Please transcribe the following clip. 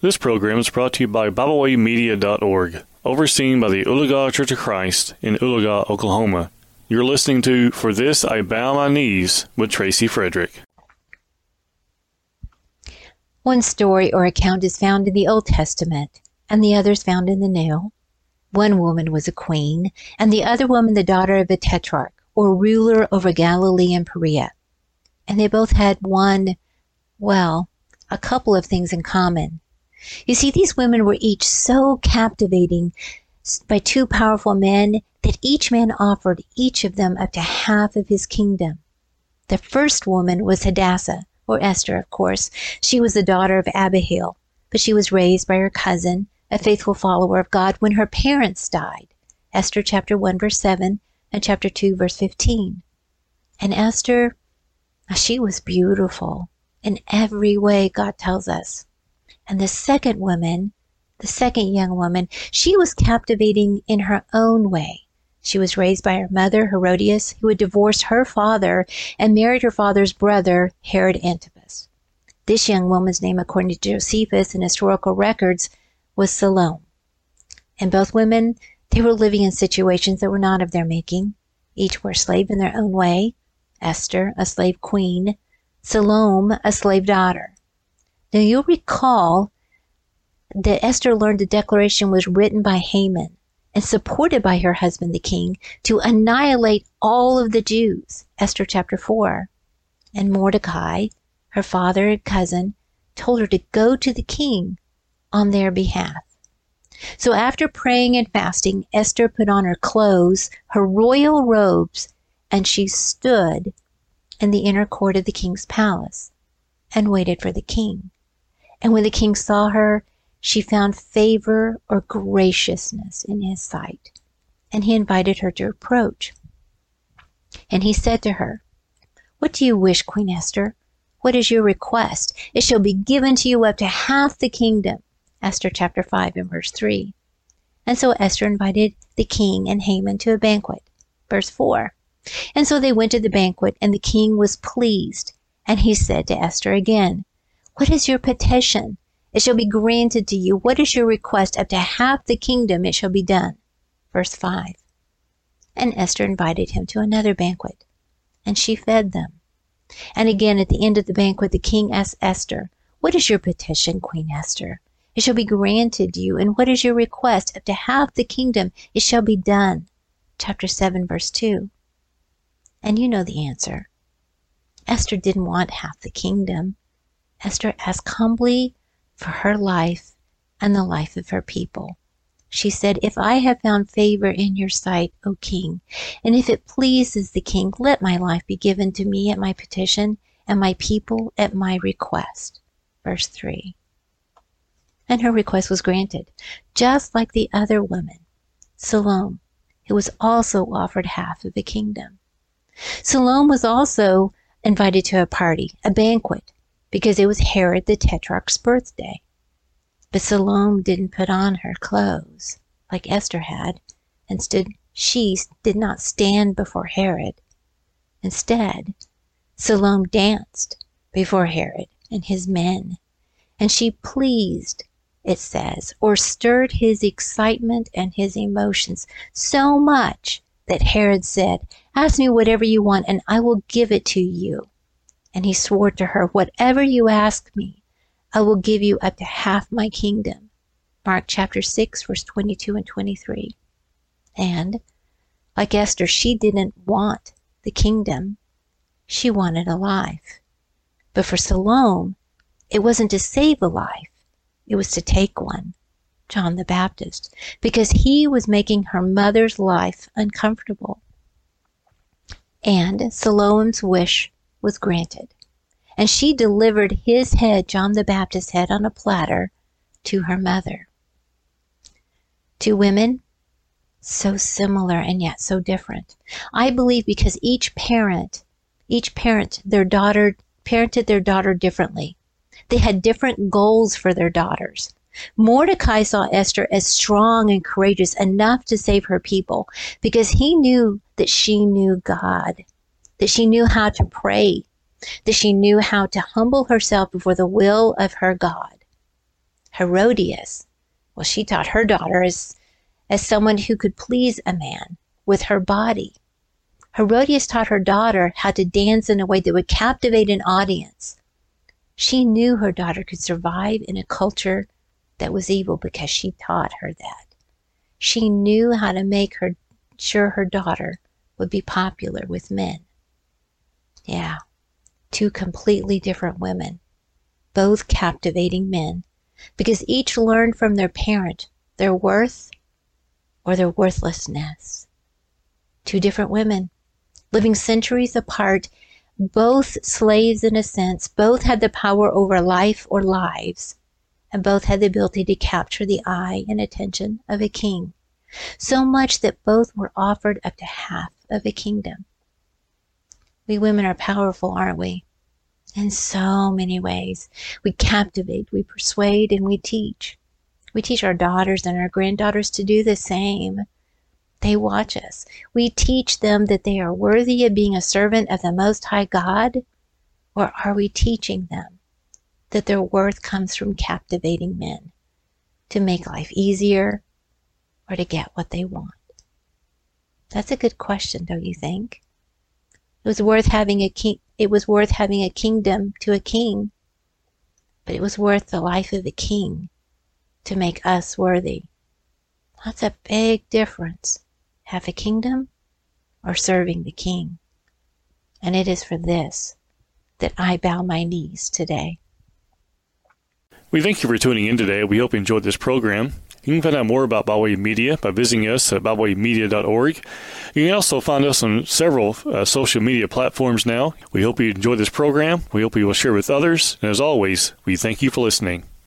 This program is brought to you by BibleWayMedia.org, overseen by the Oologah Church of Christ in Oologah, Oklahoma. You're listening to For This I Bow My Knees with Tracy Frederick. One story or account is found in the Old Testament, and the other is found in the New. One woman was a queen, and the other woman the daughter of a tetrarch, or ruler over Galilee and Perea. And they both had one, well, a couple of things in common. You see, these women were each so captivating by two powerful men that each man offered each of them up to half of his kingdom. The first woman was Hadassah, or Esther, of course. She was the daughter of Abihail, but she was raised by her cousin, a faithful follower of God, when her parents died. Esther chapter 1, verse 7, and chapter 2, verse 15. And Esther, she was beautiful in every way, God tells us. And the second woman, the second young woman, she was captivating in her own way. She was raised by her mother, Herodias, who had divorced her father and married her father's brother, Herod Antipas. This young woman's name, according to Josephus and historical records, was Salome. And both women, they were living in situations that were not of their making. Each were slave in their own way. Esther, a slave queen. Salome, a slave daughter. Now you'll recall that Esther learned the declaration was written by Haman and supported by her husband the king to annihilate all of the Jews. Esther chapter 4. And Mordecai, her father and cousin, told her to go to the king on their behalf. So after praying and fasting, Esther put on her clothes, her royal robes, and she stood in the inner court of the king's palace and waited for the king. And when the king saw her, she found favor or graciousness in his sight. And he invited her to approach. And he said to her, What do you wish, Queen Esther? What is your request? It shall be given to you up to half the kingdom. Esther chapter 5 and verse 3. And so Esther invited the king and Haman to a banquet. Verse 4. And so they went to the banquet, and the king was pleased. And he said to Esther again, what is your petition? It shall be granted to you. What is your request? Up to half the kingdom it shall be done. Verse 5. And Esther invited him to another banquet, and she fed them. And again at the end of the banquet, the king asked Esther, What is your petition, Queen Esther? It shall be granted you. And what is your request? Up to half the kingdom it shall be done. Chapter 7, verse 2. And you know the answer. Esther didn't want half the kingdom. Esther asked humbly for her life and the life of her people. She said, If I have found favor in your sight, O king, and if it pleases the king, let my life be given to me at my petition, and my people at my request. Verse 3. And her request was granted, just like the other woman, Salome, who was also offered half of the kingdom. Salome was also invited to a party, a banquet, because it was Herod the Tetrarch's birthday. But Salome didn't put on her clothes like Esther had. Instead, she did not stand before Herod. Instead, Salome danced before Herod and his men, and she pleased, it says, or stirred his excitement and his emotions so much that Herod said, Ask me whatever you want, and I will give it to you. And he swore to her, Whatever you ask me, I will give you up to half my kingdom. Mark chapter 6, verse 22 and 23. And, like Esther, she didn't want the kingdom, she wanted a life. But for Salome, it wasn't to save a life, it was to take one. John the Baptist, because he was making her mother's life uncomfortable. And Salome's wish was granted. And she delivered his head, John the Baptist's head, on a platter to her mother. Two women, so similar and yet so different. I believe because each parent, each parent, their daughter, parented their daughter differently. They had different goals for their daughters. Mordecai saw Esther as strong and courageous enough to save her people because he knew that she knew God that she knew how to pray, that she knew how to humble herself before the will of her God. Herodias, well, she taught her daughter as, as someone who could please a man with her body. Herodias taught her daughter how to dance in a way that would captivate an audience. She knew her daughter could survive in a culture that was evil because she taught her that. She knew how to make her sure her daughter would be popular with men. Yeah, two completely different women, both captivating men, because each learned from their parent their worth or their worthlessness. Two different women, living centuries apart, both slaves in a sense, both had the power over life or lives, and both had the ability to capture the eye and attention of a king, so much that both were offered up to half of a kingdom. We women are powerful, aren't we? In so many ways. We captivate, we persuade, and we teach. We teach our daughters and our granddaughters to do the same. They watch us. We teach them that they are worthy of being a servant of the Most High God, or are we teaching them that their worth comes from captivating men to make life easier or to get what they want? That's a good question, don't you think? It was worth having a king it was worth having a kingdom to a king, but it was worth the life of a king to make us worthy. That's a big difference have a kingdom or serving the king. And it is for this that I bow my knees today. We thank you for tuning in today. We hope you enjoyed this program. You can find out more about BibleWay Media by visiting us at biblewaymedia.org. You can also find us on several uh, social media platforms now. We hope you enjoyed this program. We hope you will share with others. And as always, we thank you for listening.